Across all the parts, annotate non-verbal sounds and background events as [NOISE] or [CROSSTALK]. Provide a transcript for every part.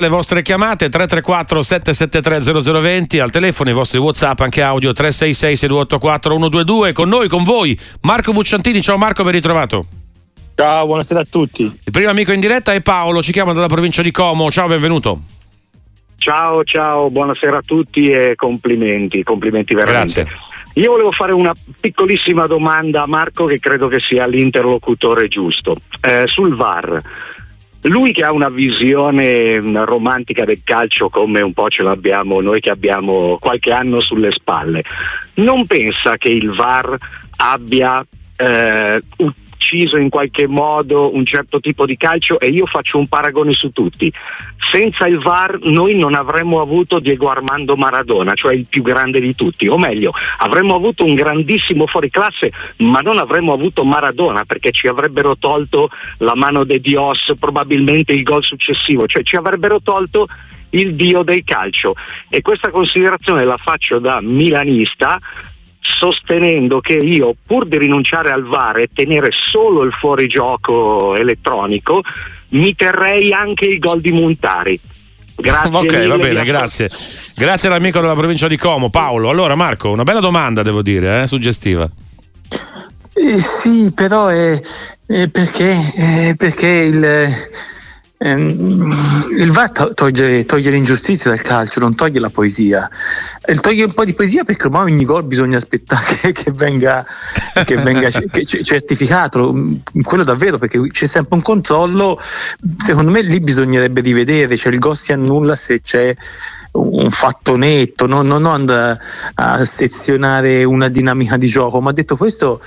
Le vostre chiamate 334 773 0020 al telefono i vostri WhatsApp anche audio 366 6284 122 con noi con voi Marco Bucciantini. Ciao Marco, ben ritrovato. Ciao, buonasera a tutti. Il primo amico in diretta è Paolo, ci chiama dalla provincia di Como. Ciao, benvenuto. Ciao, ciao, buonasera a tutti e complimenti, complimenti veramente. Grazie. Io volevo fare una piccolissima domanda a Marco che credo che sia l'interlocutore giusto. Eh, sul VAR. Lui che ha una visione mh, romantica del calcio come un po' ce l'abbiamo noi che abbiamo qualche anno sulle spalle, non pensa che il VAR abbia eh, ucciso in qualche modo un certo tipo di calcio e io faccio un paragone su tutti. Senza il VAR noi non avremmo avuto Diego Armando Maradona, cioè il più grande di tutti, o meglio, avremmo avuto un grandissimo fuoriclasse, ma non avremmo avuto Maradona perché ci avrebbero tolto la mano de Dios, probabilmente il gol successivo, cioè ci avrebbero tolto il dio del calcio e questa considerazione la faccio da milanista sostenendo che io pur di rinunciare al VAR e tenere solo il fuorigioco elettronico mi terrei anche il gol di Montari. Grazie ok, mille, va bene, grazie. Grazie all'amico della provincia di Como, Paolo. Allora Marco, una bella domanda devo dire, eh, suggestiva. Eh, sì, però è, è perché, eh, perché il, il VAR to- toglie, toglie l'ingiustizia dal calcio, non toglie la poesia. E toglie un po' di poesia perché ormai ogni gol bisogna aspettare [LAUGHS] che, che venga, che venga che certificato. Mm, Quello davvero perché c'è sempre un controllo. Secondo me lì bisognerebbe rivedere, cioè il gol si annulla se c'è un fatto netto, no? non andare a sezionare una dinamica di gioco, ma detto questo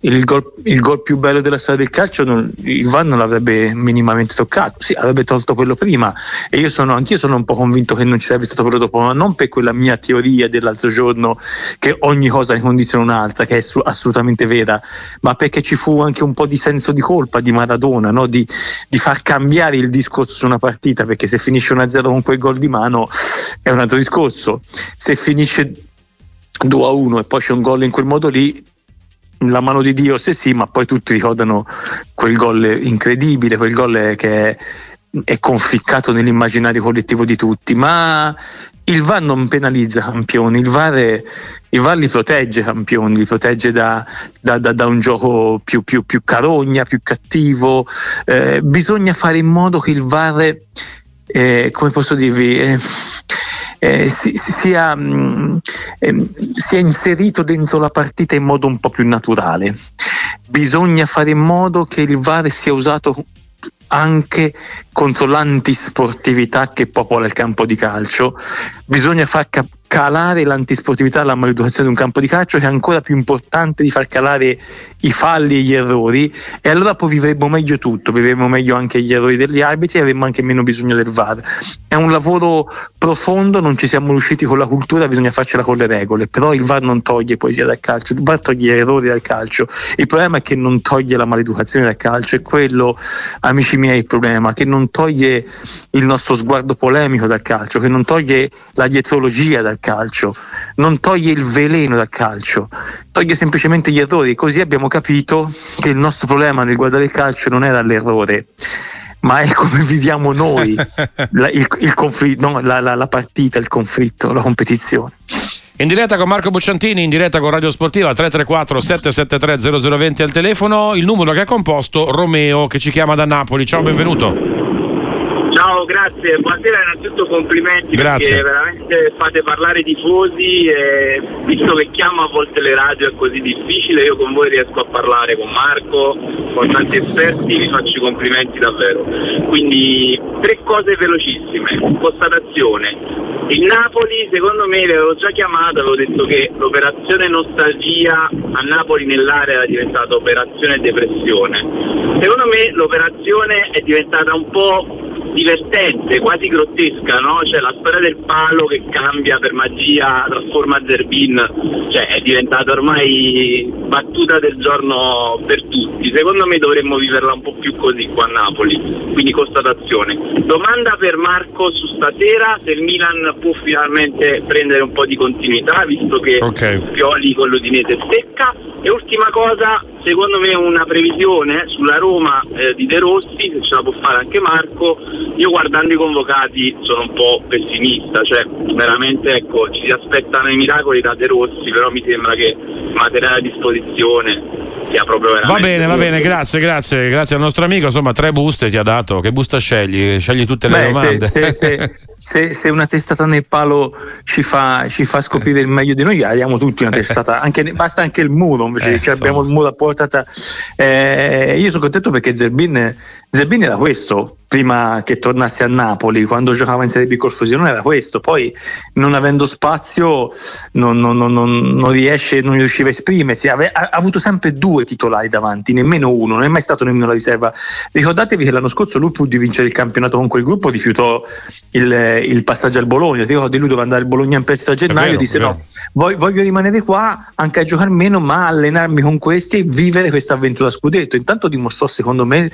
il gol, il gol più bello della storia del calcio non- il VAR non l'avrebbe minimamente toccato, sì avrebbe tolto quello prima. E io sono, anch'io sono un po' convinto che non ci sarebbe stato quello dopo, ma non per quella mia teoria dell'altro giorno che ogni cosa ne condiziona un'altra, che è assolutamente vera, ma perché ci fu anche un po' di senso di colpa di Maradona, no? di, di far cambiare il discorso su una partita, perché se finisce 1-0 con quel gol di mano è un altro discorso, se finisce 2-1 e poi c'è un gol in quel modo lì la mano di Dio se sì, ma poi tutti ricordano quel gol incredibile, quel gol che è, è conficcato nell'immaginario collettivo di tutti, ma il VAR non penalizza campioni, il VAR, è- il VAR li protegge campioni, li protegge da, da- da- da un gioco più, più- più carogna, più cattivo, Eh, bisogna fare in modo che il VAR, eh, come posso dirvi, eh, eh, si- si- sia, mm, ehm, sia inserito dentro la partita in modo un po' più naturale. Bisogna fare in modo che il VAR sia usato anche contro l'antisportività che popola il campo di calcio. Bisogna far ca- calare l'antisportività, la maleducazione di un campo di calcio che è ancora più importante di far calare i falli e gli errori e allora poi vivremo meglio tutto, vivremo meglio anche gli errori degli arbitri e avremo anche meno bisogno del VAR. È un lavoro profondo, non ci siamo riusciti con la cultura, bisogna farcela con le regole, però il VAR non toglie poesia dal calcio, il VAR toglie errori dal calcio. Il problema è che non toglie la maleducazione dal calcio, è quello, amici miei, il problema, che non toglie il nostro sguardo polemico dal calcio, che non toglie la dietrologia dal calcio, non toglie il veleno dal calcio, toglie semplicemente gli errori. Così abbiamo capito che il nostro problema nel guardare il calcio non era l'errore, ma è come viviamo noi [LAUGHS] la, il, il conflitto, no, la, la- la partita, il conflitto, la competizione. In diretta con Marco Bucciantini, in diretta con Radio Sportiva 334 773 0020 al telefono, il numero che ha composto Romeo che ci chiama da Napoli. Ciao, benvenuto. Ciao, grazie, buonasera, innanzitutto complimenti Grazie. perché veramente fate parlare i tifosi e visto che chiamo a volte le radio è così difficile, io con voi riesco a parlare con Marco, con tanti esperti, vi faccio i complimenti davvero. Quindi tre cose velocissime, constatazione. Il Napoli secondo me vi avevo già chiamato, avevo detto che l'operazione nostalgia a Napoli nell'area era diventata operazione depressione. Secondo me l'operazione è diventata un po' divertente, quasi grottesca, no? Cioè la storia del palo che cambia per magia, trasforma Zerbin, cioè è diventata ormai battuta del giorno per tutti. Secondo me dovremmo viverla un po' più così qua a Napoli, quindi constatazione. Domanda per Marco su stasera, se il Milan può finalmente prendere un po' di continuità, visto che Ok. Pioli con l'Udinese secca. E ultima cosa, secondo me una previsione sulla Roma eh, di De Rossi, se ce la può fare anche Marco, io guardando i convocati sono un po' pessimista, cioè veramente ecco, ci si aspettano i miracoli da De Rossi, però mi sembra che il materiale a disposizione sia proprio veramente... Va bene, va bene, grazie, grazie, grazie al nostro amico, insomma tre buste ti ha dato, che busta scegli? Scegli tutte le Beh, domande. Se, se, se, se, una testata nel palo ci fa, ci fa, scoprire il meglio di noi, diamo tutti una testata, [LAUGHS] anche, basta anche il muro, invece eh, cioè abbiamo il muro a portata. Eh, io sono contento perché Zerbin, Zerbin era questo, prima che tornasse a Napoli, quando giocava in Serie B col Frosinone era questo, poi non avendo spazio non, non, non, non riesce, non riusciva a esprimersi, Ave, ha, ha, avuto sempre due titolari davanti, nemmeno uno, non è mai stato nemmeno la riserva. Ricordatevi che l'anno scorso lui pur di vincere il campionato con quel gruppo rifiutò il, il passaggio al Bologna, ti ricordi lui doveva andare al Bologna in prestito a gennaio, vero, disse no, voglio, voglio rimanere qua anche a giocare meno, ma allenarmi con questi e vivere questa avventura scudetto. Intanto dimostrò secondo me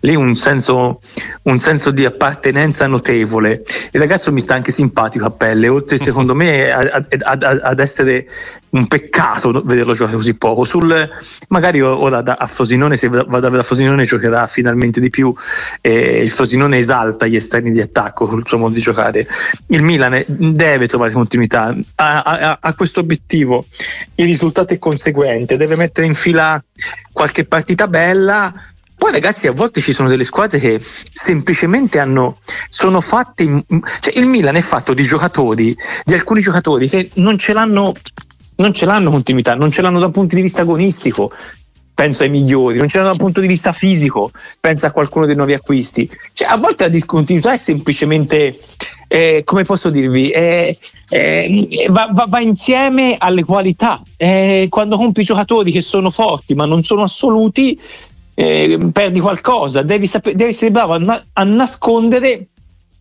lì un senso un senso di appartenenza notevole. Il ragazzo mi sta anche simpatico a pelle, oltre secondo me ad essere un peccato vederlo giocare così poco. Sul, magari ora da, a Frosinone, se va a Frosinone, giocherà finalmente di più. Eh, il Frosinone esalta gli esterni di attacco col suo modo di giocare. Il Milan deve trovare continuità, ha, ha, ha questo obiettivo. Il risultato è conseguente, deve mettere in fila qualche partita bella poi ragazzi a volte ci sono delle squadre che semplicemente hanno, sono fatte, cioè il Milan è fatto di giocatori, di alcuni giocatori che non ce l'hanno, non ce l'hanno continuità, non ce l'hanno da un punto di vista agonistico, penso ai migliori, non ce l'hanno da un punto di vista fisico, penso a qualcuno dei nuovi acquisti. Cioè, a volte la discontinuità è semplicemente, eh, come posso dirvi, eh, eh, va, va, va, insieme alle qualità. Eh, quando compri giocatori che sono forti ma non sono assoluti, eh, perdi qualcosa, devi, saper, devi essere bravo a, na- a nascondere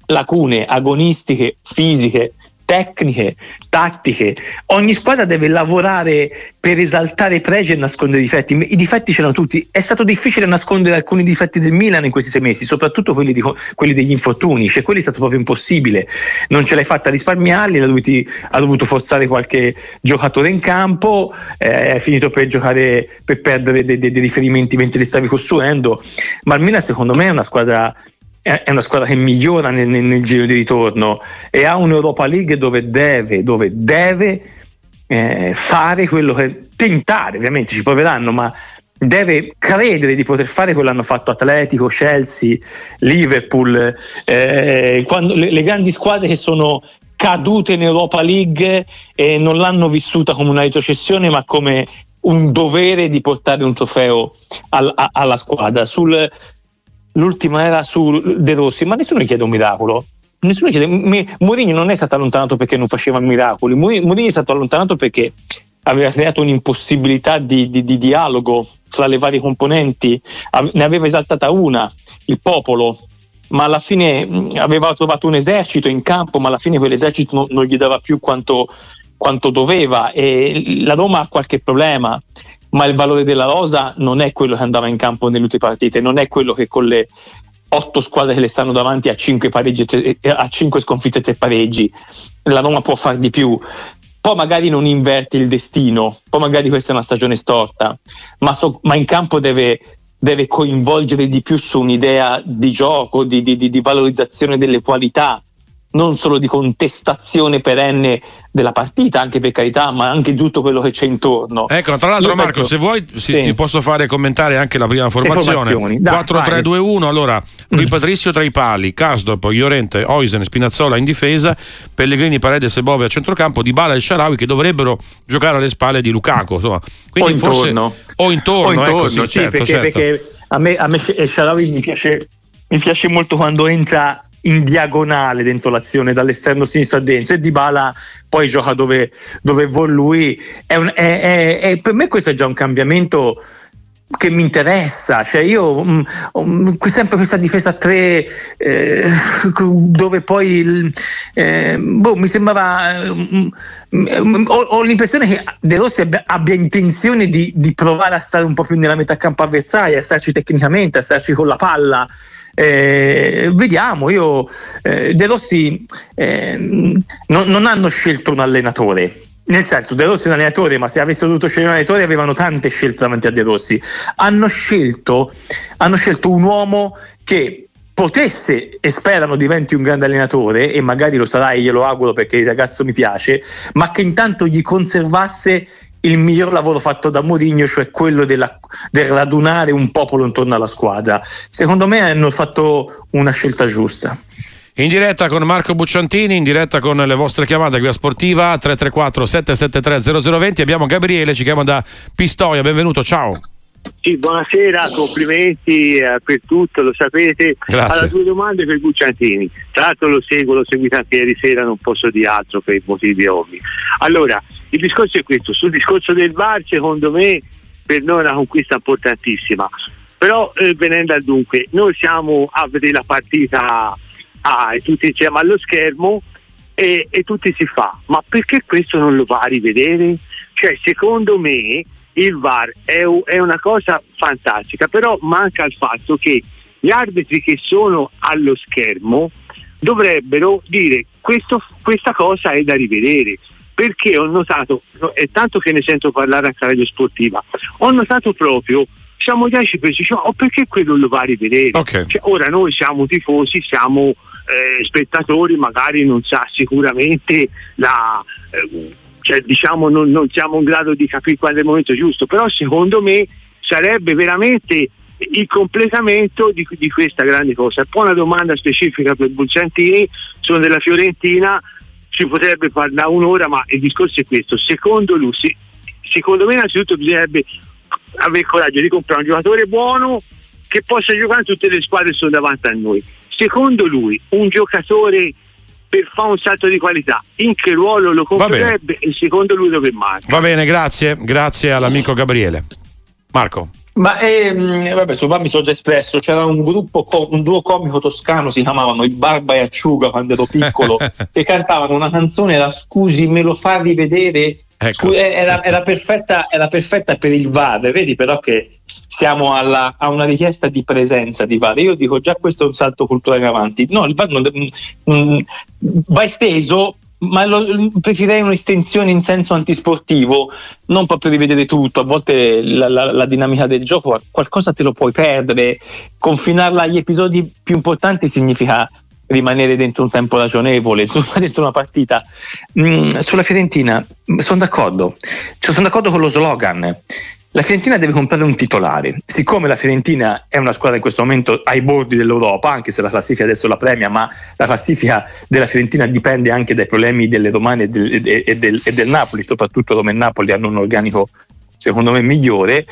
lacune agonistiche, fisiche, tecniche, tattiche. Ogni squadra deve lavorare per esaltare i pregi e nascondere i difetti. I difetti c'erano tutti. È stato difficile nascondere alcuni difetti del Milan in questi sei mesi, soprattutto quelli, di, quelli degli infortuni. Cioè, quelli è stato proprio impossibile. Non ce l'hai fatta risparmiarli, ha dovuto forzare qualche giocatore in campo, eh, è finito per giocare per perdere dei, dei, dei riferimenti mentre li stavi costruendo. Ma il Milan, secondo me, è una squadra è una squadra che migliora nel, nel, nel, giro di ritorno e ha un'Europa League dove deve, dove deve eh, fare quello che tentare, ovviamente ci proveranno, ma deve credere di poter fare quello che hanno fatto Atletico, Chelsea, Liverpool, eh, quando, le, le, grandi squadre che sono cadute in Europa League e non l'hanno vissuta come una retrocessione ma come un dovere di portare un trofeo al, a, alla squadra. Sul, l'ultima era su De Rossi, ma nessuno gli chiede un miracolo. Nessuno chiede. Mourinho non è stato allontanato perché non faceva miracoli, Mourinho è stato allontanato perché aveva creato un'impossibilità di, di, di dialogo tra le varie componenti, ne aveva esaltata una, il popolo, ma alla fine aveva trovato un esercito in campo, ma alla fine quell'esercito non, non gli dava più quanto, quanto doveva e la Roma ha qualche problema ma il valore della rosa non è quello che andava in campo nelle ultime partite, non è quello che con le otto squadre che le stanno davanti a cinque, pareggi, a cinque sconfitte e tre pareggi, la Roma può far di più. Poi magari non inverte il destino, poi magari questa è una stagione storta, ma, so, ma in campo deve, deve, coinvolgere di più su un'idea di gioco, di, di, di valorizzazione delle qualità, non solo di contestazione perenne della partita, anche per carità, ma anche tutto quello che c'è intorno. Ecco, tra l'altro, Io Marco, penso, se vuoi sì, sì. ti posso fare commentare anche la prima formazione. 4-3-2-1. Allora, Lui Patrizio tra i pali, Casdorp, Llorente, Oisen, Spinazzola in difesa, Pellegrini, Paredes e Bove a centrocampo, Di Bala e Sharawi che dovrebbero giocare alle spalle di Lukaku. Insomma. Quindi o intorno. Forse, o intorno, o intorno ecco, sì, sì, certo, perché, certo. perché a me, a me Sharawi mi piace, mi piace molto quando entra in diagonale dentro l'azione dall'esterno sinistro a dentro e Di Bala poi gioca dove, dove vuole lui. È un, è, è, è, per me questo è già un cambiamento che mi interessa, cioè io um, um, sempre questa difesa a tre eh, dove poi eh, boh, mi sembrava um, ho, ho, l'impressione che De Rossi abbia, abbia intenzione di, di, provare a stare un po' più nella metà campo avversaria, a starci tecnicamente, a starci con la palla eh, vediamo, io, eh, De Rossi eh, non, non, hanno scelto un allenatore, nel senso De Rossi è un allenatore ma se avessero dovuto scegliere un allenatore avevano tante scelte davanti a De Rossi. Hanno scelto, hanno scelto un uomo che potesse e sperano diventi un grande allenatore e magari lo sarà e glielo auguro perché il ragazzo mi piace ma che intanto gli conservasse il miglior lavoro fatto da Mourinho, cioè quello della, del radunare un popolo intorno alla squadra. Secondo me hanno fatto una scelta giusta. In diretta con Marco Bucciantini, in diretta con le vostre chiamate qui a Sportiva 334 773 0020 abbiamo Gabriele, ci chiama da Pistoia, benvenuto, ciao. Sì, buonasera, complimenti eh, per tutto, lo sapete. Grazie. Allora, due domande per Bucciantini. Tra l'altro lo seguo, l'ho seguito anche ieri sera, non posso di altro per motivi ovvi. Allora, il discorso è questo, sul discorso del VAR secondo me per noi è una conquista importantissima. Però eh, venendo al dunque, noi siamo a vedere la partita ah, tutti insieme allo schermo e, e tutti si fa, ma perché questo non lo va a rivedere? Cioè, secondo me il VAR è, è una cosa fantastica, però manca il fatto che gli arbitri che sono allo schermo dovrebbero dire questo, questa cosa è da rivedere perché ho notato, è tanto che ne sento parlare anche a radio sportiva, ho notato proprio siamo già ci pensi, cioè, oh, perché quello lo va a rivedere? Okay. Cioè, ora noi siamo tifosi, siamo eh, spettatori, magari non sa sicuramente la, eh, cioè, diciamo non, non, siamo in grado di capire qual è il momento giusto, però secondo me sarebbe veramente il completamento di, di questa grande cosa. Poi una domanda specifica per Bulciantini, sono della Fiorentina, ci potrebbe parlare un'ora, ma il discorso è questo. Secondo lui, sì, secondo me innanzitutto bisognerebbe avere il coraggio di comprare un giocatore buono che possa giocare in tutte le squadre che sono davanti a noi. Secondo lui, un giocatore per fare un salto di qualità, in che ruolo lo comprerebbe e secondo lui dove manca. Va bene, grazie, grazie all'amico Gabriele. Marco. Ma ehm, vabbè, su mi sono già espresso, c'era un gruppo, un duo comico toscano, si chiamavano i Barba e Acciuga quando ero piccolo, [LAUGHS] che cantavano una canzone, era Scusi, me lo fa rivedere? Ecco. Era, era, perfetta, era perfetta per il VAR, vedi però che siamo alla, a una richiesta di presenza di VAR. Io dico già questo è un salto culturale in avanti. No, il VAR mm, mm, va esteso, ma lo, preferirei un'estensione in senso antisportivo, non proprio rivedere tutto. A volte la, la, la, dinamica del gioco, qualcosa te lo puoi perdere. Confinarla agli episodi più importanti significa rimanere dentro un tempo ragionevole, insomma, [LAUGHS] dentro una partita. Mm, sulla Fiorentina sono d'accordo, cioè, sono d'accordo con lo slogan. La Fiorentina deve comprare un titolare. Siccome la Fiorentina è una squadra in questo momento ai bordi dell'Europa, anche se la classifica adesso la premia, ma la classifica della Fiorentina dipende anche dai problemi delle Romane e del, e del, e del Napoli, soprattutto Roma e Napoli hanno un organico secondo me migliore.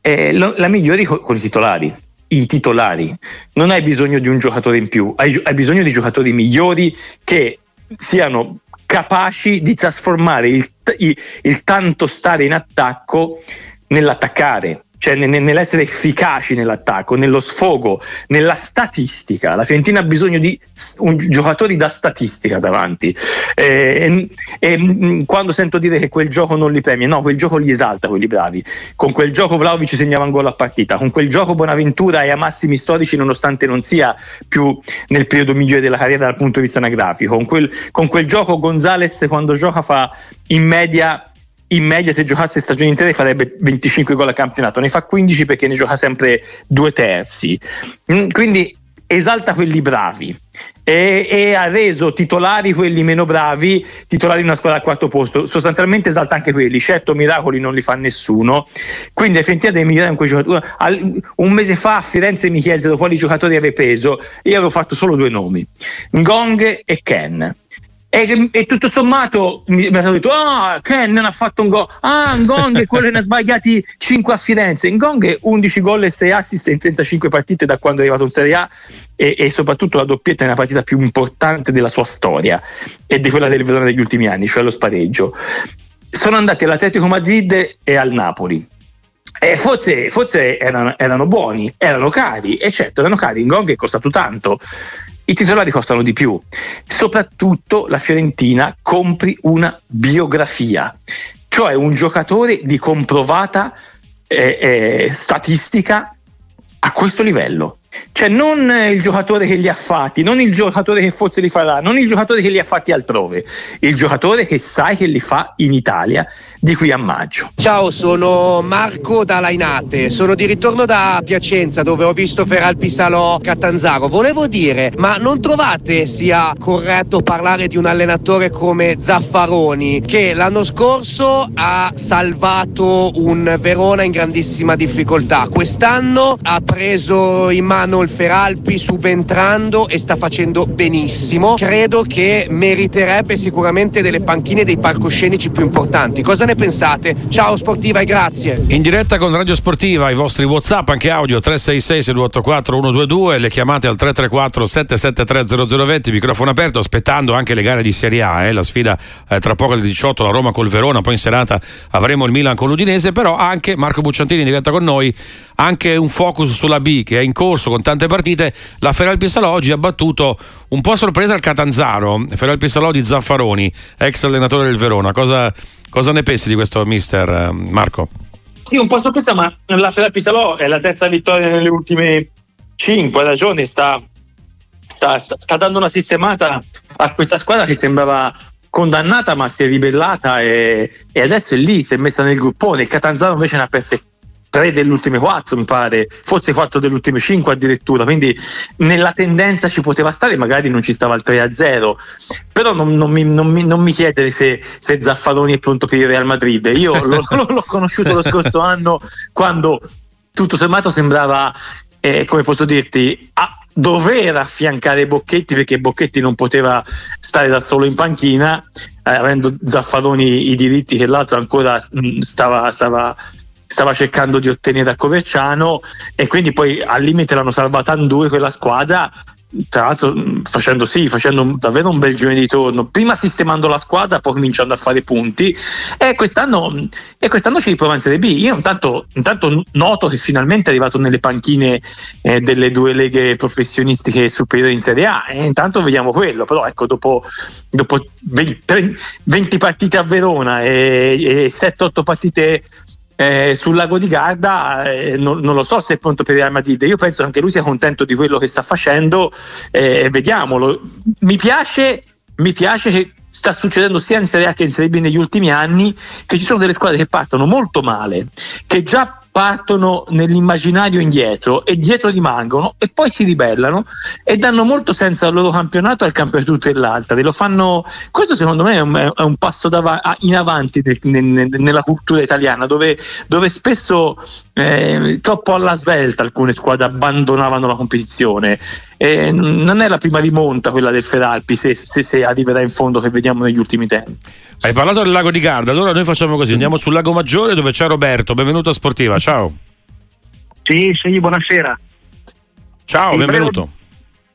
Eh, lo, la migliori con, con i titolari i titolari. Non hai bisogno di un giocatore in più, hai, hai bisogno di giocatori migliori che siano capaci di trasformare il, il, il tanto stare in attacco nell'attaccare cioè nell'essere efficaci nell'attacco, nello sfogo, nella statistica. La Fiorentina ha bisogno di giocatori da statistica davanti. E, e, mm, quando sento dire che quel gioco non li premia, no, quel gioco li esalta, quelli bravi. Con quel gioco Vlaovic segnava un gol a partita, con quel gioco Bonaventura è a massimi storici nonostante non sia più nel periodo migliore della carriera dal punto di vista anagrafico. Con quel, con quel gioco Gonzales quando gioca fa in media in media se giocasse stagioni intere farebbe 25 gol a campionato, ne fa 15 perché ne gioca sempre due terzi. Mm, quindi esalta quelli bravi e, e, ha reso titolari quelli meno bravi, titolari di una squadra al quarto posto. Sostanzialmente esalta anche quelli, certo miracoli non li fa nessuno, quindi effettivamente deve migliorare in quei giocatori. Un mese fa a Firenze mi chiesero quali giocatori avevo preso, io avevo fatto solo due nomi, Ngong e Ken e, e, tutto sommato mi, mi hanno detto ah Ken non ha fatto un gol ah Ngong è quello che ne ha sbagliati 5 a Firenze. Ngong è 11 gol e 6 assist in 35 partite da quando è arrivato in Serie A e, e soprattutto la doppietta è una partita più importante della sua storia e di quella del Verona degli ultimi anni cioè lo spareggio. Sono andati all'Atletico Madrid e al Napoli. E forse, forse erano, erano, buoni, erano cari, e certo erano cari, Ngong è costato tanto, i titolari costano di più. Soprattutto la Fiorentina compri una biografia, cioè un giocatore di comprovata eh, eh, statistica a questo livello. Cioè non il giocatore che li ha fatti, non il giocatore che forse li farà, non il giocatore che li ha fatti altrove, il giocatore che sai che li fa in Italia di qui a maggio. Ciao, sono Marco da Lainate, sono di ritorno da Piacenza dove ho visto Feralpi Salò Catanzaro. Volevo dire, ma non trovate sia corretto parlare di un allenatore come Zaffaroni che l'anno scorso ha salvato un Verona in grandissima difficoltà, quest'anno ha preso in mano il Feralpi subentrando e sta facendo benissimo. Credo che meriterebbe sicuramente delle panchine dei palcoscenici più importanti. Cosa ne pensate? Ciao Sportiva e grazie. In diretta con Radio Sportiva, i vostri WhatsApp, anche audio 366 6284 122, le chiamate al 334 773 0020, microfono aperto, aspettando anche le gare di Serie A, eh, la sfida eh, tra poco alle 18, la Roma col Verona, poi in serata avremo il Milan con l'Udinese, però anche Marco Bucciantini in diretta con noi, anche un focus sulla B che è in corso con tante partite, la Feral Pisalò oggi ha battuto un po' a sorpresa il Catanzaro, Feral Pisalò di Zaffaroni, ex allenatore del Verona, cosa Cosa ne pensi di questo mister eh, Marco? Sì, un po' sorpresa, ma la Ferrari Pisalò è la terza vittoria nelle ultime cinque ragioni, sta, sta, sta, sta dando una sistemata a questa squadra che sembrava condannata ma si è ribellata e, e, adesso è lì, si è messa nel gruppone. Il Catanzaro invece ne ha perse tre delle ultime quattro, mi pare, forse quattro delle ultime cinque addirittura, quindi nella tendenza ci poteva stare, magari non ci stava il 3-0, però non, non, mi, non, mi, non mi, chiedere se, se, Zaffaroni è pronto per il Real Madrid, io [LAUGHS] l'ho, l'ho conosciuto lo scorso anno quando tutto sommato sembrava, eh, come posso dirti, a dover affiancare Bocchetti perché Bocchetti non poteva stare da solo in panchina, eh, avendo Zaffaroni i diritti che l'altro ancora mh, stava, stava stava cercando di ottenere da Coverciano e quindi poi al limite l'hanno salvata in due quella squadra tra l'altro facendo sì, facendo davvero un bel giro di ritorno, prima sistemando la squadra, poi cominciando a fare punti e quest'anno, e quest'anno ci riprova in Serie B. Io intanto, intanto, noto che finalmente è arrivato nelle panchine eh, delle due leghe professionistiche superiori in Serie A e intanto vediamo quello, però ecco dopo, dopo 20, 20 partite a Verona e, e 7-8 partite eh, sul lago di Garda eh, non, non, lo so se è pronto per il Real Madrid. Io penso che anche lui sia contento di quello che sta facendo eh, vediamolo. Mi piace, mi piace che sta succedendo sia in Serie A che in Serie B negli ultimi anni che ci sono delle squadre che partono molto male che già partono nell'immaginario indietro e dietro rimangono e poi si ribellano e danno molto senso al loro campionato e al campionato dell'altra. Lo fanno, questo secondo me è un, è un passo in avanti nel, nel, nella cultura italiana dove, dove spesso eh, troppo alla svelta alcune squadre abbandonavano la competizione. Eh, non è la prima rimonta quella del Feralpi se, se, se arriverà in fondo che vediamo negli ultimi tempi. Hai parlato del lago di Garda, allora noi facciamo così, andiamo sul lago Maggiore dove c'è Roberto, benvenuto a Sportiva, ciao. Sì, sì, buonasera. Ciao, In benvenuto. Brevo...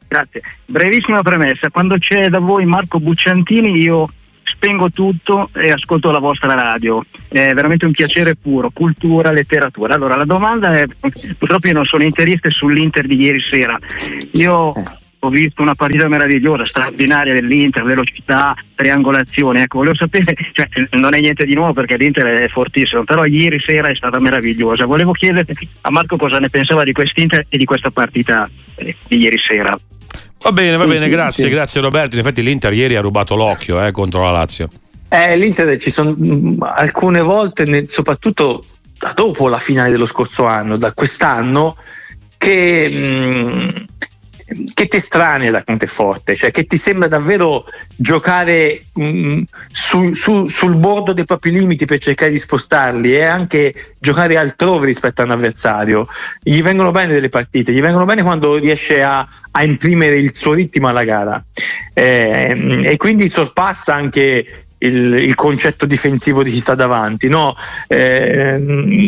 Grazie. Brevissima premessa, quando c'è da voi Marco Bucciantini io spengo tutto e ascolto la vostra radio. È veramente un piacere puro, cultura, letteratura. Allora, la domanda è, purtroppo io non sono interista sull'Inter di ieri sera. Io ho visto una partita meravigliosa, straordinaria dell'Inter, velocità, triangolazione. Ecco, volevo sapere, cioè, non è niente di nuovo perché l'Inter è fortissimo, però ieri sera è stata meravigliosa. Volevo chiedere a Marco cosa ne pensava di quest'Inter e di questa partita eh, di ieri sera. Va bene, va sì, bene, sì, grazie, sì. grazie Roberto. In effetti l'Inter ieri ha rubato l'occhio eh, contro la Lazio. Eh, L'Inter ci sono mm, alcune volte, soprattutto da dopo la finale dello scorso anno, da quest'anno, che mh, mm, che ti estranea da Conteforte, cioè che ti sembra davvero giocare mh, mm, su, su, sul bordo dei propri limiti per cercare di spostarli e anche giocare altrove rispetto a un avversario. Gli vengono bene delle partite, gli vengono bene quando riesce a, a imprimere il suo ritmo alla gara eh, e quindi sorpassa anche il, il, concetto difensivo di chi sta davanti. No? Eh,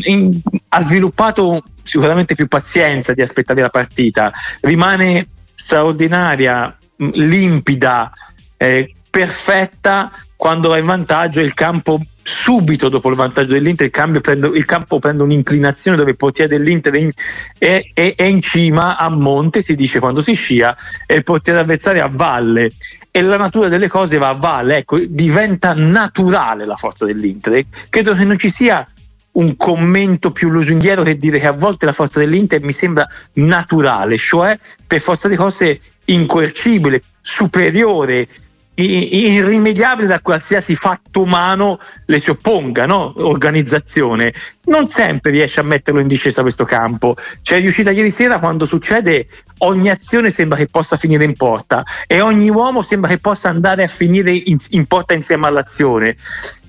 in, ha sviluppato sicuramente più pazienza di aspettare la partita, rimane straordinaria, limpida, eh, perfetta quando va in vantaggio il campo subito dopo il vantaggio dell'Inter il, prende, il campo prende un'inclinazione dove il portiere dell'Inter è in, è, è, è in, cima a monte si dice quando si scia e il portiere avversario a valle. E la natura delle cose va a valle ecco diventa naturale la forza dell'Inter. Credo che non ci sia un commento più lusinghiero che dire che a volte la forza dell'Inter mi sembra naturale, cioè per forza di cose incoercibile, superiore, irrimediabile da qualsiasi fatto umano le si opponga, no? organizzazione. Non sempre riesce a metterlo in discesa questo campo. C'è riuscita ieri sera quando succede ogni azione sembra che possa finire in porta e ogni uomo sembra che possa andare a finire in, in porta insieme all'azione.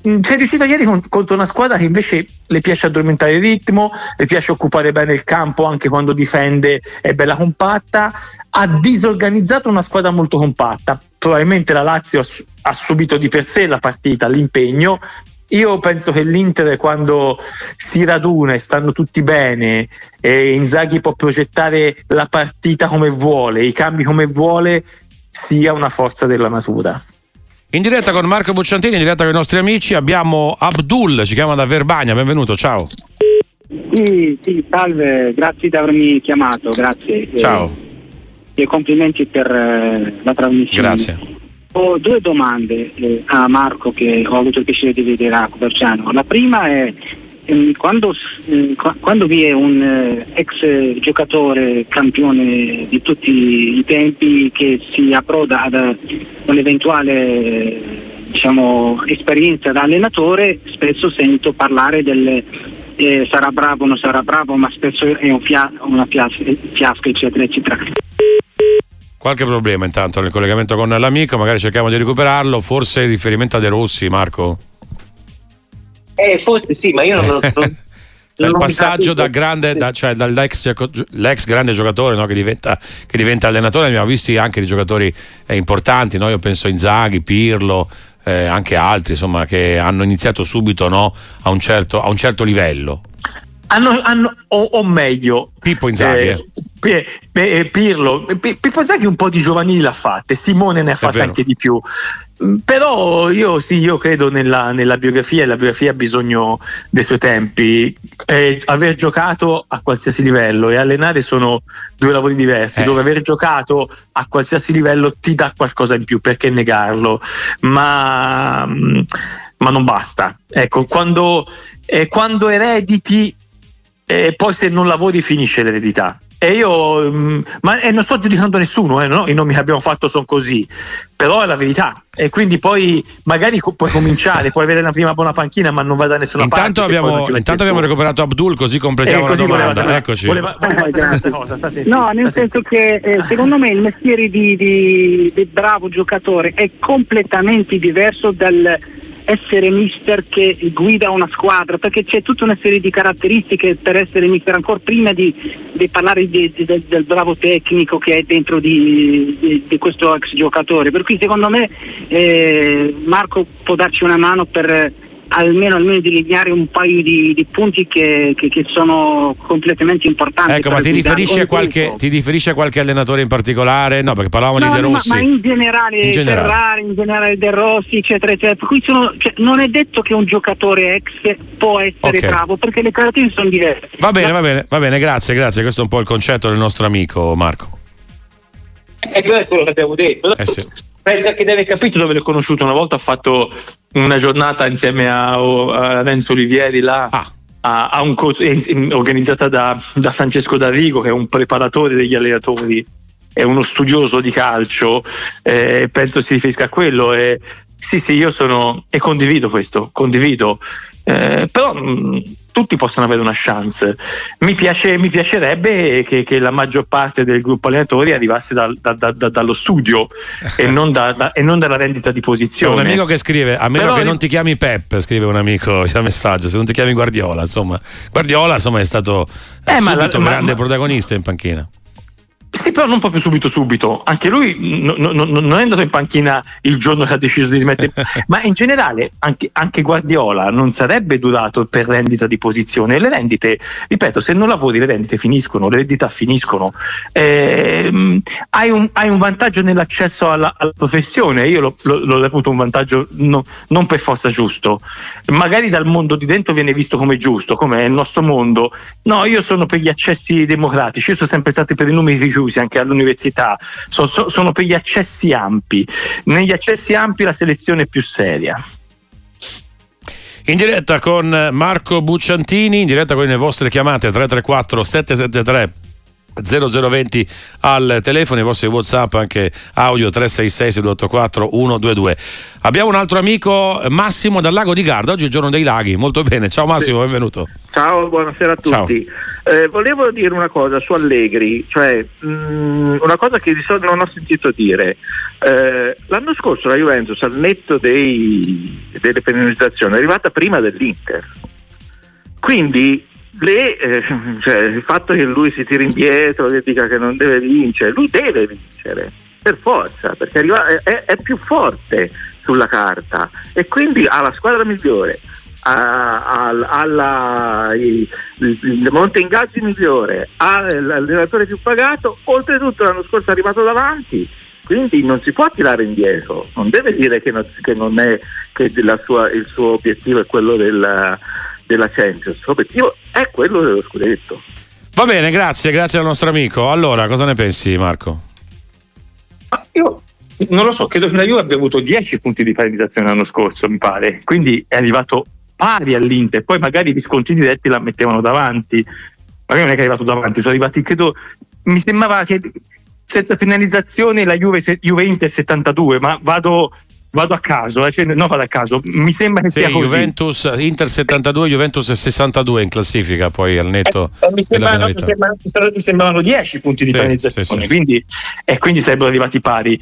Mm, c'è riuscito ieri con, contro una squadra che invece le piace addormentare il ritmo, le piace occupare bene il campo anche quando difende, è bella compatta, ha disorganizzato una squadra molto compatta. Probabilmente la Lazio ha subito di per sé la partita, l'impegno. Io penso che l'Inter quando si raduna e stanno tutti bene e Inzaghi può progettare la partita come vuole, i cambi come vuole, sia una forza della natura. In diretta con Marco Bucciantini, in diretta con i nostri amici, abbiamo Abdul, ci chiama da Verbagna, benvenuto, ciao. Sì, sì, salve, grazie di avermi chiamato, grazie. Ciao. E, complimenti per eh, la trasmissione. Grazie. Ho due domande eh, a Marco che ho avuto il piacere di vedere a Coverciano. La prima è Ehm, quando, eh, quando, vi è un eh, ex giocatore campione di tutti i tempi che si approda ad un'eventuale diciamo, esperienza da allenatore, spesso sento parlare del eh, sarà bravo o non sarà bravo, ma spesso è un fia- una fiasca, fiasca, eccetera, eccetera. Qualche problema intanto nel collegamento con l'amico, magari cerchiamo di recuperarlo, forse riferimento a De Rossi, Marco? Eh, forse sì, ma io non lo [LAUGHS] so. il passaggio da grande, da, cioè dall'ex l'ex grande giocatore no, che, diventa, che, diventa, allenatore, abbiamo visto anche dei giocatori eh, importanti, no? io penso a Inzaghi, Pirlo, eh, anche altri insomma, che hanno iniziato subito no, a, un certo, a, un certo, livello. Hanno, hanno, o, o, meglio, Pippo Inzaghi. Eh, eh, Pirlo, Pippo Inzaghi un po' di giovanili l'ha fatte, Simone ne ha fatte anche di più. Mm, però io sì, io credo nella, nella biografia e la biografia ha bisogno dei suoi tempi. Eh, aver giocato a qualsiasi livello e allenare sono due lavori diversi, eh. dove aver giocato a qualsiasi livello ti dà qualcosa in più, perché negarlo? Ma, mm, ma non basta. Ecco, quando, eh, quando erediti, eh, poi se non lavori finisce l'eredità. E io, mm, ma e non sto giudicando nessuno, eh, no? i nomi che abbiamo fatto sono così, però è la verità. E quindi poi magari puoi cominciare, puoi avere una prima buona panchina, ma non va da nessuna intanto parte. Abbiamo, intanto abbiamo recuperato Abdul, così completiamo eh, così la domanda. Voleva, Eccoci. Voleva, voleva eh, cosa, no, nel senso che eh, secondo me il mestiere di, di, di bravo giocatore è completamente diverso dal essere mister che guida una squadra, perché c'è tutta una serie di caratteristiche per essere mister, ancora prima di, di parlare di, di, del, del, bravo tecnico che è dentro di, questo ex giocatore. Per cui secondo me eh, Marco può darci una mano per almeno, almeno delineare un paio di, di punti che, che, che, sono completamente importanti. Ecco, ma ti riferisci, qualche, ti riferisci, a qualche, allenatore in particolare? No, perché parlavamo no, di De Rossi. Ma, ma in generale, in generale. Ferrari, in generale De Rossi, eccetera, eccetera. Per cui sono, cioè, non è detto che un giocatore ex può essere okay. bravo, perché le caratteristiche sono diverse. Va bene, va bene, va bene, grazie, grazie. Questo è un po' il concetto del nostro amico Marco. È quello che abbiamo detto. Eh sì. Pensa che deve capito dove l'ho conosciuto. Una volta ho fatto una giornata insieme a, a Renzo Olivieri là. Ah. A, a un corso, organizzata da, da, Francesco D'Arrigo che è un preparatore degli allenatori è uno studioso di calcio eh, penso si riferisca a quello e, sì sì io sono e condivido questo condivido eh, però mh, tutti possono avere una chance. Mi, piace, mi piacerebbe che, che, la maggior parte del gruppo allenatori arrivasse da, da, da, dallo studio e, [LAUGHS] non e, non dalla rendita di posizione. C'è un amico che scrive: A meno Però che non ti chiami Pep, scrive un amico [LAUGHS] il messaggio, se non ti chiami Guardiola, insomma, Guardiola insomma, è stato eh, subito la, grande ma, protagonista in panchina. Sì, però non proprio subito subito. Anche lui no, no, no, non è andato in panchina il giorno che ha deciso di smettere. [LAUGHS] Ma in generale anche, anche, Guardiola non sarebbe durato per rendita di posizione. Le rendite, ripeto, se non lavori le rendite finiscono, le rendite finiscono. Eh, hai, un, hai, un, vantaggio nell'accesso alla, alla professione. Io l'ho, l'ho, reputo un vantaggio no, non per forza giusto. Magari dal mondo di dentro viene visto come giusto, come è il nostro mondo. No, io sono per gli accessi democratici. Io sono sempre stato per i numeri chiusi chiusi anche all'università, so, so, sono per gli accessi ampi. Negli accessi ampi la selezione è più seria. In diretta con Marco Bucciantini, in diretta con le vostre chiamate 334 773 0020 al telefono, i vostri whatsapp anche audio 366 684 122 abbiamo un altro amico Massimo dal lago di Garda. Oggi è il giorno dei laghi. Molto bene. Ciao Massimo benvenuto. Ciao buonasera a tutti. Eh, volevo dire una cosa su Allegri cioè mh, mm, una cosa che di solito non ho sentito dire. Eh, l'anno scorso la Juventus al netto dei, delle penalizzazioni è arrivata prima dell'Inter. Quindi le, eh, cioè, il fatto che lui si tiri indietro, che dica che non deve vincere, lui deve vincere per forza, perché arriva, è, è, più forte sulla carta e quindi ha la squadra migliore, ha, ha, il, il monte ingaggi migliore, ha l'allenatore più pagato, oltretutto l'anno scorso è arrivato davanti. Quindi non si può tirare indietro, non deve dire che non, che non è che sua, il suo obiettivo è quello del, della Champions. L'obiettivo è quello dello scudetto. Va bene, grazie, grazie al nostro amico. Allora, cosa ne pensi, Marco? io non lo so, credo che la Juve abbia avuto 10 punti di paritizzazione l'anno scorso, mi pare. Quindi è arrivato pari all'Inter. Poi magari gli scontri diretti la mettevano davanti. Magari non è che è arrivato davanti, sono arrivati, credo, mi sembrava che senza penalizzazione la Juve, Juve Inter 72, ma vado vado a caso, eh, cioè, non vado a caso, mi sembra che sì, sia così. Juventus, Inter 72, Juventus 62 in classifica poi al netto. Eh, mi, sembrano, mi, sembrano, mi, sembravano 10 punti di sì, penalizzazione, sì, quindi, e quindi sarebbero arrivati pari.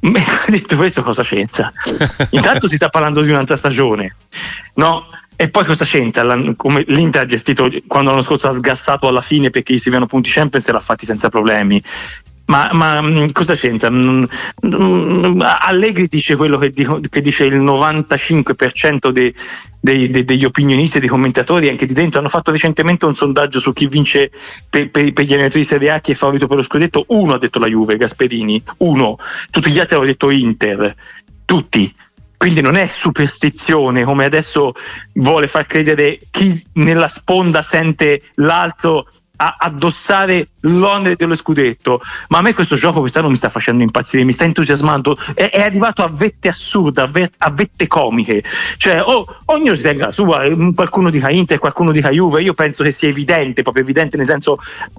[LAUGHS] detto questo cosa c'entra? [LAUGHS] Intanto si sta parlando di un'altra stagione, no? E poi cosa c'entra? come L'Inter ha gestito quando l'anno scorso ha sgassato alla fine perché gli servivano punti Champions e l'ha fatti senza problemi. Ma, ma, mm, cosa c'entra? Mm, mm, Allegri dice quello che, che dice il 95% dei, dei, dei, degli opinionisti dei commentatori anche di dentro. Hanno fatto recentemente un sondaggio su chi vince per, per, per gli allenatori di Serie A, chi è favorito per lo scudetto. Uno ha detto la Juve, Gasperini, uno. Tutti gli altri hanno detto Inter, tutti. Quindi non è superstizione come adesso vuole far credere chi nella sponda sente l'altro a addossare l'onere dello scudetto. Ma a me questo gioco quest'anno mi sta facendo impazzire, mi sta entusiasmando. È, è arrivato a vette assurde, a, a vette comiche. Cioè, oh, ognuno si tenga la sua, mm, qualcuno dica Inter, qualcuno dica Juve. Io penso che sia evidente, proprio evidente nel senso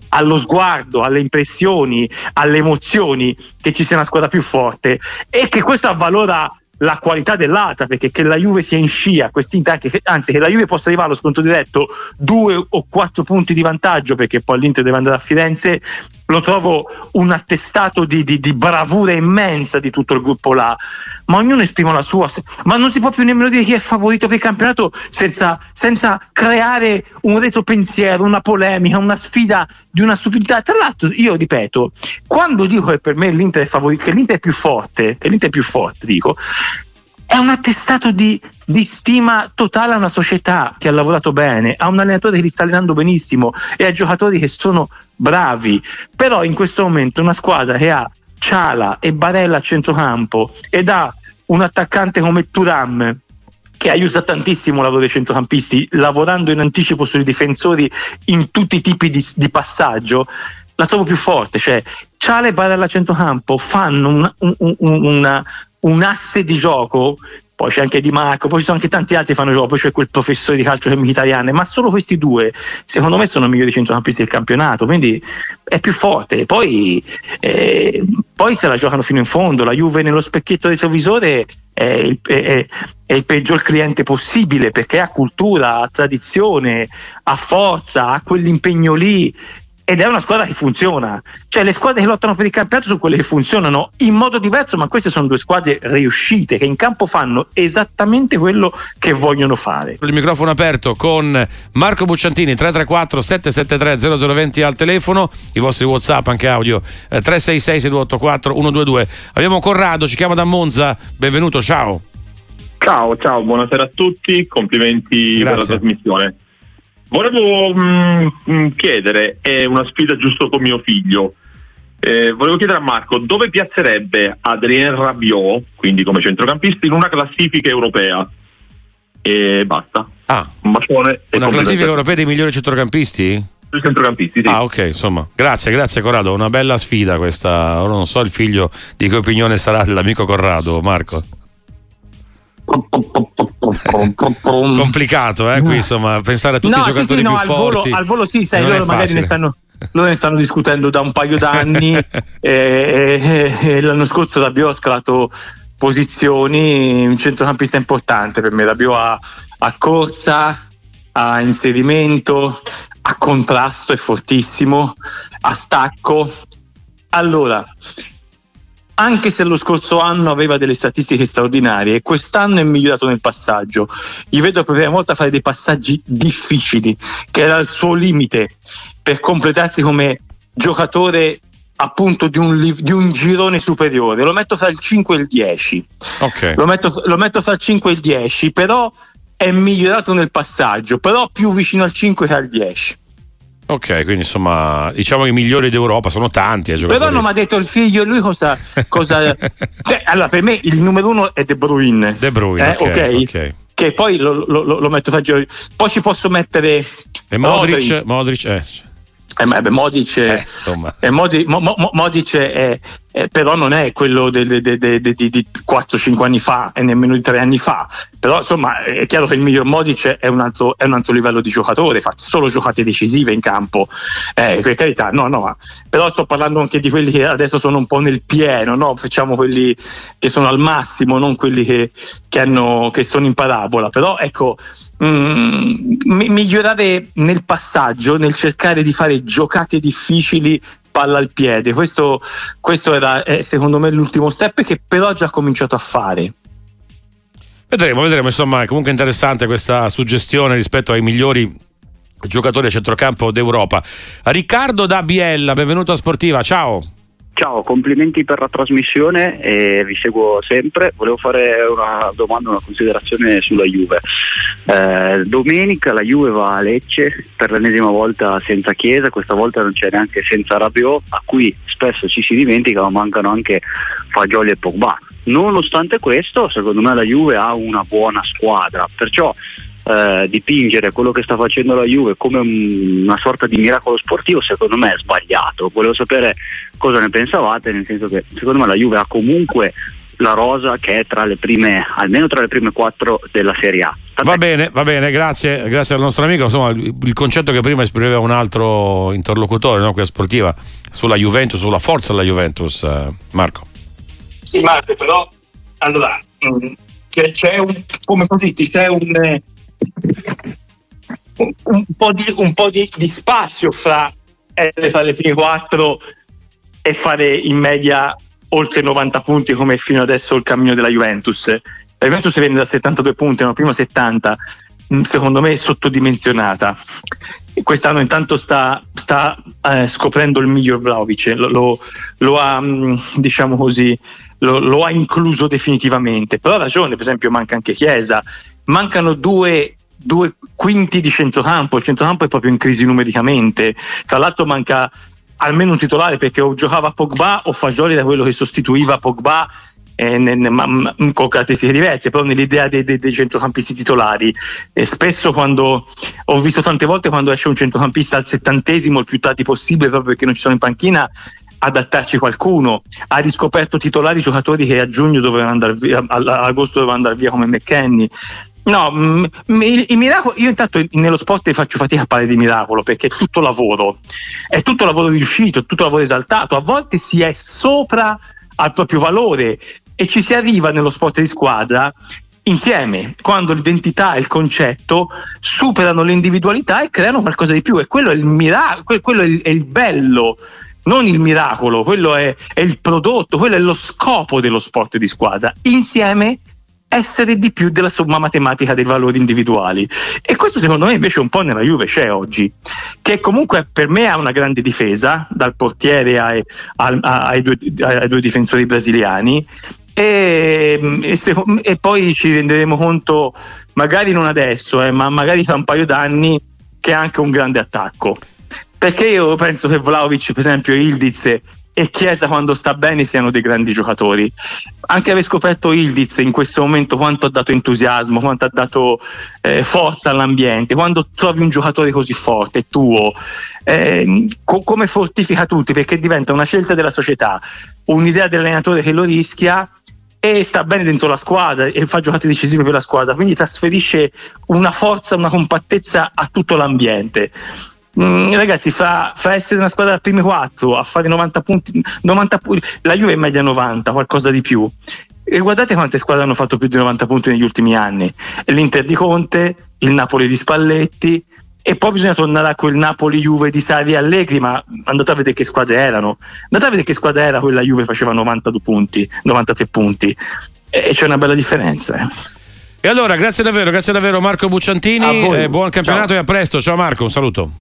allo sguardo, alle impressioni, alle emozioni che ci sia una squadra più forte e che questo avvalora la qualità dell'altra, perché che la Juve sia in scia, anzi che la Juve possa arrivare allo sconto diretto due o quattro punti di vantaggio, perché poi l'Inter deve andare a Firenze, lo trovo un attestato di, di, di, bravura immensa di tutto il gruppo là, ma ognuno esprime la sua, ma non si può più nemmeno dire chi è favorito per il campionato senza, senza creare un retropensiero, una polemica, una sfida di una stupidità. Tra l'altro, io ripeto, quando dico che per me l'Inter è favorito, che l'Inter è più forte, che l'Inter è più forte, dico, è un attestato di, di, stima totale a una società che ha lavorato bene, a un allenatore che li sta allenando benissimo e a giocatori che sono bravi. Però in questo momento una squadra che ha Ciala e Barella a centrocampo ed ha un attaccante come Turam che aiuta tantissimo il lavoro dei centrocampisti, lavorando in anticipo sui difensori in tutti i tipi di, di passaggio, la trovo più forte. Cioè, Ciala e Barella a centrocampo fanno un, un, un, una, un asse di gioco poi c'è anche Di Marco, poi ci sono anche tanti altri che fanno gioco, poi c'è quel professore di calcio italiane, ma solo questi due, secondo me, sono i migliori centrocampisti del campionato, quindi è più forte. Poi, eh, poi se la giocano fino in fondo, la Juve nello specchietto retrovisore è il, è, è il peggior cliente possibile perché ha cultura, ha tradizione, ha forza, ha quell'impegno lì ed è una squadra che funziona. Cioè le squadre che lottano per il campionato sono quelle che funzionano in modo diverso, ma queste sono due squadre riuscite che in campo fanno esattamente quello che vogliono fare. Il microfono aperto con Marco Bucciantini 334 773 0020 al telefono, i vostri WhatsApp anche audio eh, 366 6284 122. Abbiamo Corrado, ci chiama da Monza. Benvenuto, ciao. Ciao, ciao, buonasera a tutti, complimenti Grazie. per la trasmissione. Volevo mh, mm, mm, chiedere, è una sfida giusto con mio figlio, eh, volevo chiedere a Marco dove piazzerebbe Adrien Rabiot, quindi come centrocampista, in una classifica europea. E basta. Ah, un bacione. Una classifica europea dei migliori centrocampisti? centrocampisti, sì. Ah, ok, insomma. Grazie, grazie Corrado. Una bella sfida questa. Ora non so il figlio di che opinione sarà l'amico Corrado, Marco. [LAUGHS] complicato eh, qui insomma pensare a tutti no, i giocatori sì, sì, no, al forti volo, al volo sì sai loro magari ne stanno loro ne stanno discutendo da un paio d'anni [LAUGHS] e, e, e, l'anno scorso Rabiot ha scalato posizioni un centrocampista importante per me. Rabiot ha, ha corsa a inserimento a contrasto è fortissimo a stacco. Allora anche se lo scorso anno aveva delle statistiche straordinarie, quest'anno è migliorato nel passaggio. Io vedo per la prima volta fare dei passaggi difficili, che era il suo limite per completarsi come giocatore appunto di un, di un, girone superiore. Lo metto fra il 5 e il 10. Okay. Lo, metto, lo metto fra il 5 e il 10, però è migliorato nel passaggio, però più vicino al 5 che al 10. Ok, quindi insomma, diciamo che i migliori d'Europa sono tanti. Eh, Però non mi ha detto il figlio, lui cosa. cosa [LAUGHS] cioè, allora, per me il numero uno è De Bruyne. De Bruyne, eh, okay, okay. Che poi lo, lo, lo metto fra Poi ci posso mettere. E Modric, Modric, eh. Eh, beh, Modic, eh, eh, Modic, Mo, Mo, Modic è, eh, però non è quello di 4-5 anni fa e nemmeno di 3 anni fa. Però insomma è chiaro che il miglior Modic è un altro, è un altro livello di giocatore, fa solo giocate decisive in campo. Eh, per carità, no, no, però sto parlando anche di quelli che adesso sono un po' nel pieno, no? facciamo quelli che sono al massimo, non quelli che, che, hanno, che sono in parabola. Però ecco, mh, mm, migliorare nel passaggio, nel cercare di fare giocate difficili palla al piede. Questo, questo era eh, secondo me l'ultimo step che però ha già cominciato a fare. Vedremo, vedremo, insomma, è comunque interessante questa suggestione rispetto ai migliori giocatori a centrocampo d'Europa. Riccardo da Biella, benvenuto a Sportiva, ciao. Ciao, complimenti per la trasmissione e vi seguo sempre. Volevo fare una domanda, una considerazione sulla Juve. Eh, domenica la Juve va a Lecce per l'ennesima volta senza Chiesa, questa volta non c'è neanche senza Rabiot, a cui spesso ci si dimentica ma mancano anche Fagioli e Pogba. Nonostante questo, secondo me la Juve ha una buona squadra, perciò eh, dipingere quello che sta facendo la Juve come un, una sorta di miracolo sportivo secondo me è sbagliato. Volevo sapere cosa ne pensavate, nel senso che secondo me la Juve ha comunque la rosa che è tra le prime, almeno tra le prime quattro della Serie A. Va bene, va bene, grazie, grazie al nostro amico. Insomma, il concetto che prima esprimeva un altro interlocutore, no? quella sportiva, sulla Juventus, sulla forza della Juventus, eh, Marco. Sì, Marco, però allora mm, c'è un come così, c'è un, un, po', di, un po di, di, spazio fra essere fra le prime quattro e fare in media oltre 90 punti come fino adesso il cammino della Juventus. La Juventus viene da 72 punti, no? prima 70, mm, secondo me sottodimensionata. Quest'anno intanto sta, sta eh, scoprendo il miglior Vlaovic, lo, lo, lo ha, mm, diciamo così, lo, ha incluso definitivamente. Però ha ragione, per esempio manca anche Chiesa, mancano due, due quinti di centrocampo, il centrocampo è proprio in crisi numericamente, tra l'altro manca almeno un titolare perché o giocava Pogba o Fagioli da quello che sostituiva Pogba con caratteristiche diverse, però nell'idea dei, dei, dei centrocampisti titolari. Eh, spesso quando ho visto tante volte quando esce un centrocampista al settantesimo il più tardi possibile, proprio perché non ci sono in panchina, adattarci qualcuno. Ha riscoperto titolari giocatori che a giugno dovevano andare via, a, a agosto dovevano andare via come McKenny. No, il, miracolo, io intanto nello sport faccio fatica a parlare di miracolo perché è tutto lavoro, è tutto lavoro riuscito, è tutto lavoro esaltato, a volte si è sopra al proprio valore e ci si arriva nello sport di squadra insieme, quando l'identità e il concetto superano l'individualità e creano qualcosa di più. E quello è il miracolo, quello è il bello non il miracolo, quello è, è, il prodotto, quello è lo scopo dello sport di squadra. Insieme essere di più della somma matematica dei valori individuali. E questo secondo me invece un po' nella Juve c'è oggi, che comunque per me ha una grande difesa, dal portiere ai, ai, ai, due, ai due, difensori brasiliani, e, e, se, e, poi ci renderemo conto, magari non adesso, eh, ma magari tra un paio d'anni, che ha anche un grande attacco. Perché io penso che Vlaovic, per esempio, Ildiz e Chiesa quando sta bene siano dei grandi giocatori. Anche aver scoperto Ildiz in questo momento quanto ha dato entusiasmo, quanto ha dato eh, forza all'ambiente, quando trovi un giocatore così forte, tuo, eh, co- come fortifica tutti perché diventa una scelta della società, un'idea dell'allenatore che lo rischia e sta bene dentro la squadra e fa giocate decisive per la squadra, quindi trasferisce una forza, una compattezza a tutto l'ambiente. Mm, ragazzi, fra, fra, essere una squadra da primi quattro a fare 90 punti, 90 punti, la Juve è media 90, qualcosa di più. E guardate quante squadre hanno fatto più di 90 punti negli ultimi anni: l'Inter di Conte, il Napoli di Spalletti, e poi bisogna tornare a quel Napoli-Juve di Savi Allegri, ma andate a vedere che squadre erano. Andate a vedere che squadra era quella Juve faceva 92 punti, 93 punti. E c'è una bella differenza. Eh. E allora, grazie davvero, grazie davvero Marco Bucciantini, eh, buon campionato Ciao. e a presto. Ciao Marco, un saluto.